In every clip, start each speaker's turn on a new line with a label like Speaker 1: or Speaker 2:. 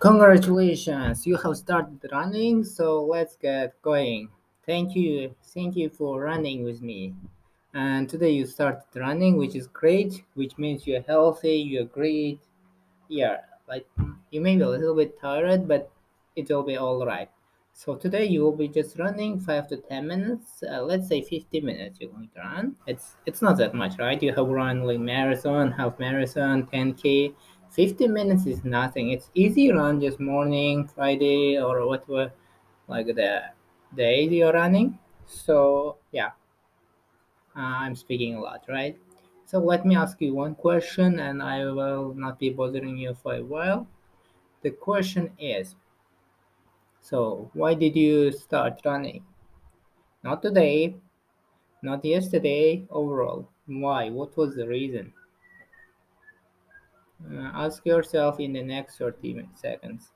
Speaker 1: Congratulations, you have started running, so let's get going. Thank you, thank you for running with me. And today you started running, which is great, which means you're healthy, you're great. Yeah, like you may be a little bit tired, but it will be all right. So today you will be just running five to ten minutes. Uh, let's say fifty minutes you're going to run. It's it's not that much, right? You have run like marathon, half marathon, ten k. 50 minutes is nothing. It's easy run just morning, Friday, or whatever, like the day you're running. So yeah, uh, I'm speaking a lot, right? So let me ask you one question, and I will not be bothering you for a while. The question is, so why did you start running? Not today, not yesterday, overall. Why? What was the reason? Uh, ask yourself in the next 30 seconds.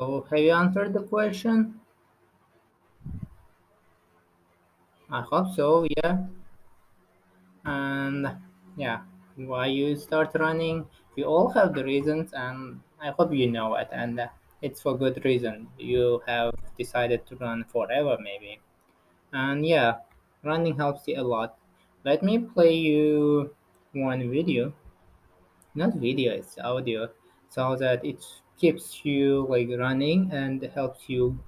Speaker 1: So have you answered the question? I hope so, yeah. And yeah, why you start running? We all have the reasons, and I hope you know it. And it's for good reason. You have decided to run forever, maybe. And yeah, running helps you a lot. Let me play you one video. Not video, it's audio, so that it keeps you like running and helps you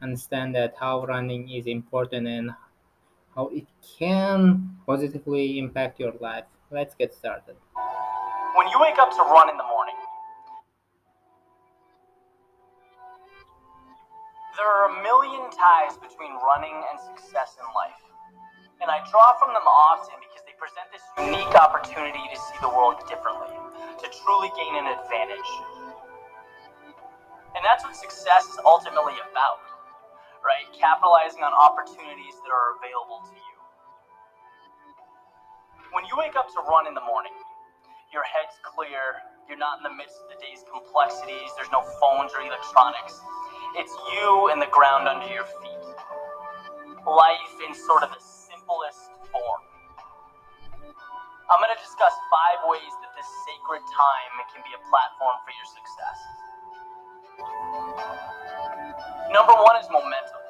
Speaker 1: understand that how running is important and how it can positively impact your life. Let's get started.
Speaker 2: When you wake up to run in the morning, there are a million ties between running and success in life. And I draw from them often because they present this unique opportunity to see the world differently, to truly gain an advantage. And that's what success is ultimately about, right? Capitalizing on opportunities that are available to you. When you wake up to run in the morning, your head's clear, you're not in the midst of the day's complexities, there's no phones or electronics. It's you and the ground under your feet. Life in sort of the simplest form. I'm going to discuss five ways that this sacred time can be a platform for your success. Number one is momentum.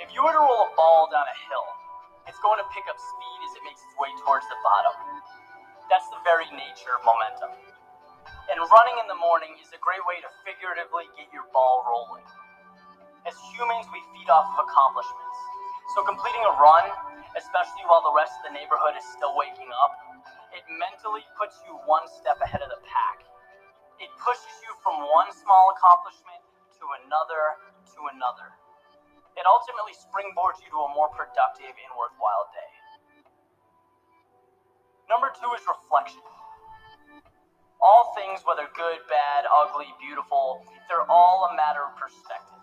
Speaker 2: If you were to roll a ball down a hill, it's going to pick up speed as it makes its way towards the bottom. That's the very nature of momentum. And running in the morning is a great way to figuratively get your ball rolling. As humans, we feed off of accomplishments. So completing a run, especially while the rest of the neighborhood is still waking up, it mentally puts you one step ahead of the pack. It pushes you from one small accomplishment to another to another. It ultimately springboards you to a more productive and worthwhile day. Number two is reflection. All things, whether good, bad, ugly, beautiful, they're all a matter of perspective.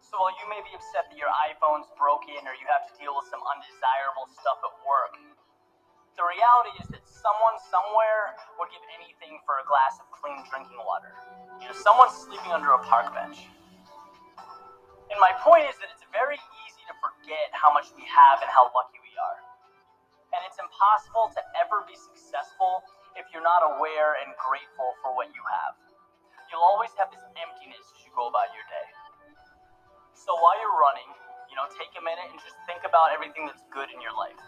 Speaker 2: So while you may be upset that your iPhone's broken or you have to deal with some undesirable stuff at work, the reality is that someone somewhere would give anything for a glass of clean drinking water. You know, someone's sleeping under a park bench. And my point is that it's very easy to forget how much we have and how lucky we are. And it's impossible to ever be successful if you're not aware and grateful for what you have. You'll always have this emptiness as you go about your day. So while you're running, you know, take a minute and just think about everything that's good in your life.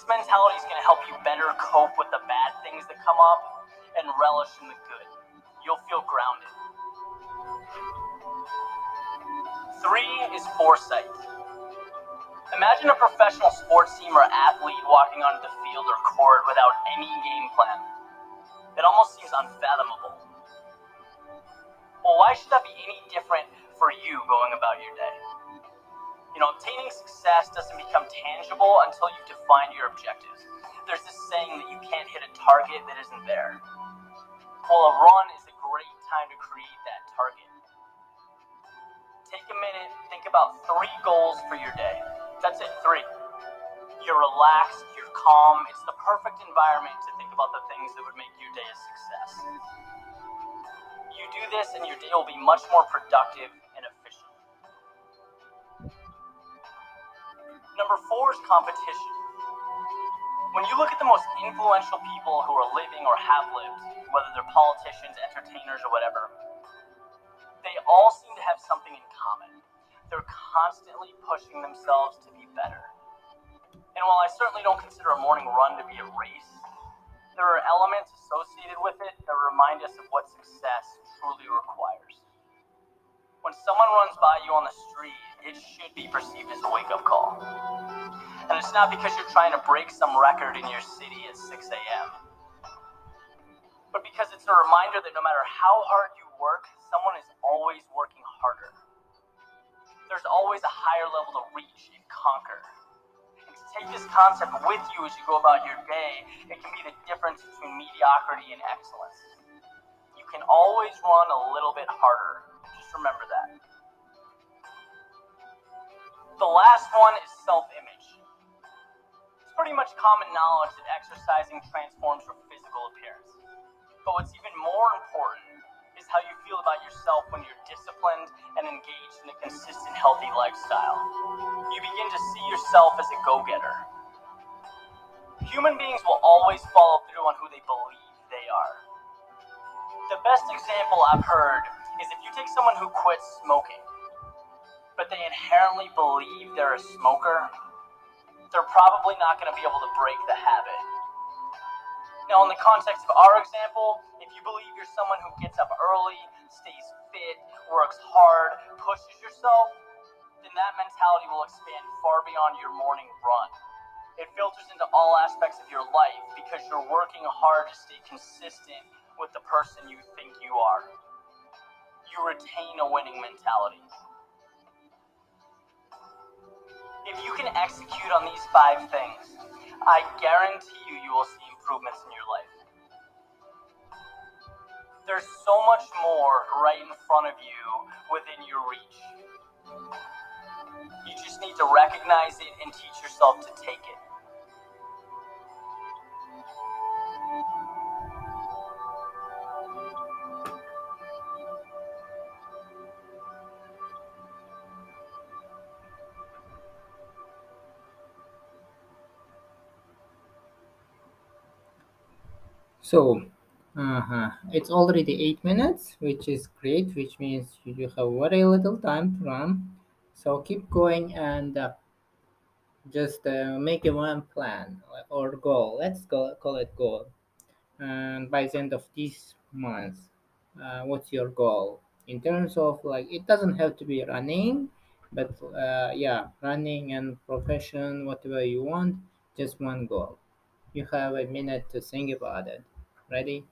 Speaker 2: This mentality is going to help you better cope with the bad things that come up and relish in the good. You'll feel grounded. Three is foresight. Imagine a professional sports team or athlete walking onto the field or court without any game plan. It almost seems unfathomable. Well, why should that be any different for you going about your day. You know, obtaining success doesn't become tangible until you've defined your objectives. There's this saying that you can't hit a target that isn't there. Well, a run is a great time to create that target. Take a minute, think about three goals for your day. That's it, three. You're relaxed, you're calm, it's the perfect environment to think about the things that would make your day a success. You do this, and your day will be much more productive Number four is competition. When you look at the most influential people who are living or have lived, whether they're politicians, entertainers, or whatever, they all seem to have something in common. They're constantly pushing themselves to be better. And while I certainly don't consider a morning run to be a race, there are elements associated with it that remind us of what success truly requires. When someone runs by you on the street, it should be perceived as a wake up call. And it's not because you're trying to break some record in your city at 6 a.m., but because it's a reminder that no matter how hard you work, someone is always working harder. There's always a higher level to reach and conquer. And to take this concept with you as you go about your day, it can be the difference between mediocrity and excellence. You can always run a little bit harder. Remember that. The last one is self image It's pretty much common knowledge that exercising transforms your physical appearance. But what's even more important is how you feel about yourself when you're disciplined and engaged in a consistent, healthy lifestyle. You begin to see yourself as a go getter. Human beings will always follow through on who they believe they are. The best example I've heard is if you take someone who quits smoking, but they inherently believe they're a smoker, they're probably not going to be able to break the habit. Now, in the context of our example, if you believe you're someone who gets up early, stays fit, works hard, pushes yourself, then that mentality will expand far beyond your morning run. It filters into all aspects of your life because you're working hard to stay consistent with the person you think you are. You retain a winning mentality. If you can execute on these five things, I guarantee you you will see improvements in your life. There's so much more right in front of you within your reach. You just need to recognize it and teach yourself to take it.
Speaker 1: So, uh-huh. it's already eight minutes, which is great, which means you have very little time to run. So keep going and uh, just uh, make a one plan or goal. Let's go call it goal. And by the end of this month, uh, what's your goal in terms of like it doesn't have to be running, but uh, yeah, running and profession, whatever you want, just one goal. You have a minute to think about it. Ready?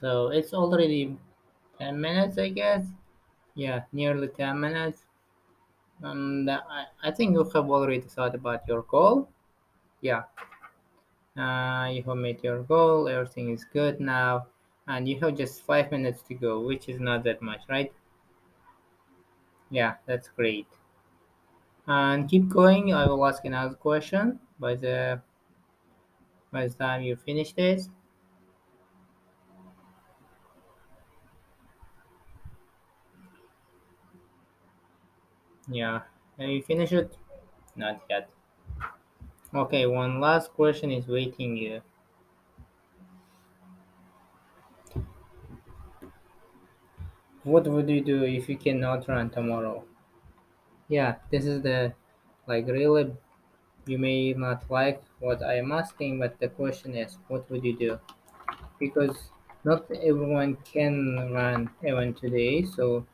Speaker 1: So it's already 10 minutes, I guess. Yeah, nearly 10 minutes. And I, I think you have already thought about your goal. Yeah. Uh, you have made your goal, everything is good now, and you have just five minutes to go, which is not that much, right? Yeah, that's great. And keep going. I will ask another question by the by the time you finish this. Yeah, have you finish it? Not yet. Okay, one last question is waiting you. What would you do if you cannot run tomorrow? Yeah, this is the like really you may not like what I am asking, but the question is what would you do? Because not everyone can run even today, so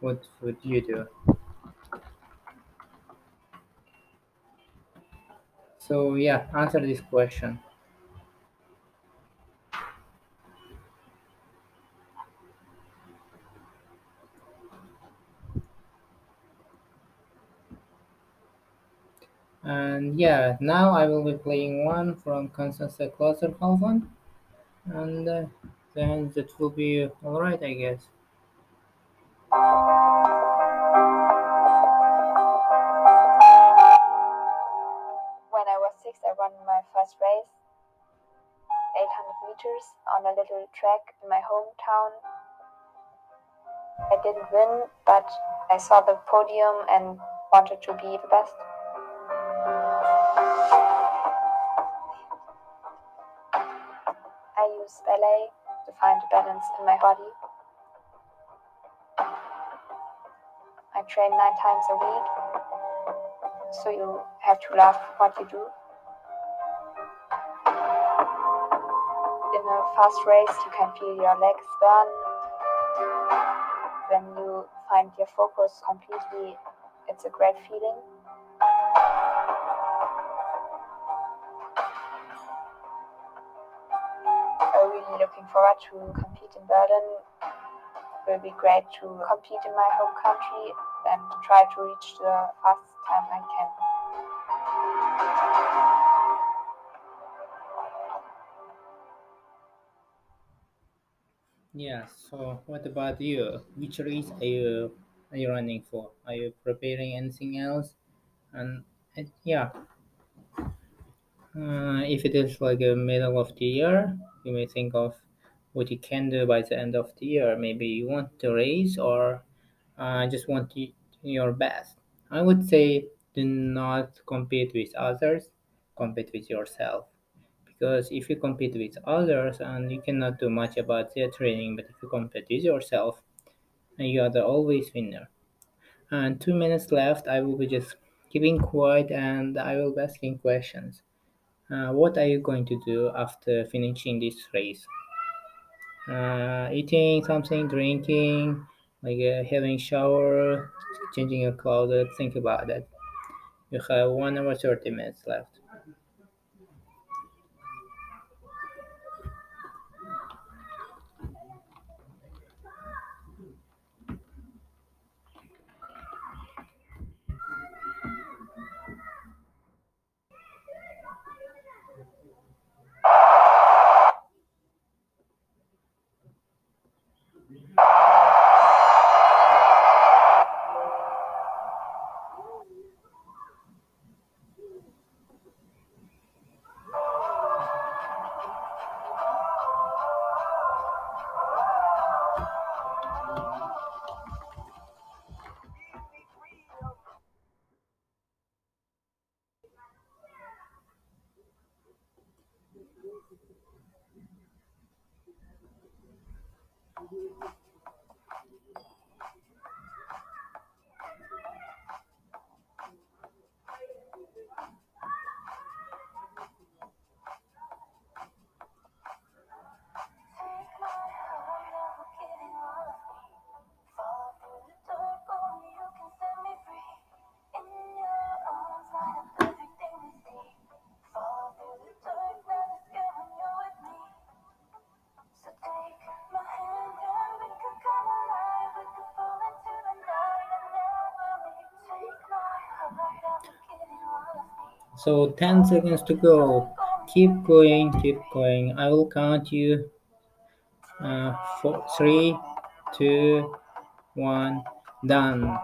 Speaker 1: what would you do? So yeah, answer this question. And yeah, now I will be playing one from Konstanze Klosterhalfen, and uh, then that will be alright, I guess.
Speaker 3: First race, 800 meters, on a little track in my hometown. I didn't win, but I saw the podium and wanted to be the best. I use ballet to find balance in my body. I train nine times a week, so you have to love what you do. A fast race, you can feel your legs burn. When you find your focus completely, it's a great feeling. I'm really looking forward to compete in Berlin. It will be great to compete in my home country and try to reach the fastest time I can.
Speaker 1: Yeah, so what about you? Which race are you are you running for? Are you preparing anything else? And uh, yeah, uh, if it is like a middle of the year, you may think of what you can do by the end of the year. Maybe you want to race or uh, just want to, your best. I would say do not compete with others, compete with yourself. Because if you compete with others and you cannot do much about their training, but if you compete with yourself, you are the always winner. And two minutes left, I will be just keeping quiet and I will be asking questions. Uh, what are you going to do after finishing this race? Uh, eating something, drinking, like uh, having shower, changing your clothes. Think about it You have one hour thirty minutes left. Thank you. So 10 seconds to go. Keep going, keep going. I will count you. Uh, four, three, two, one, Done.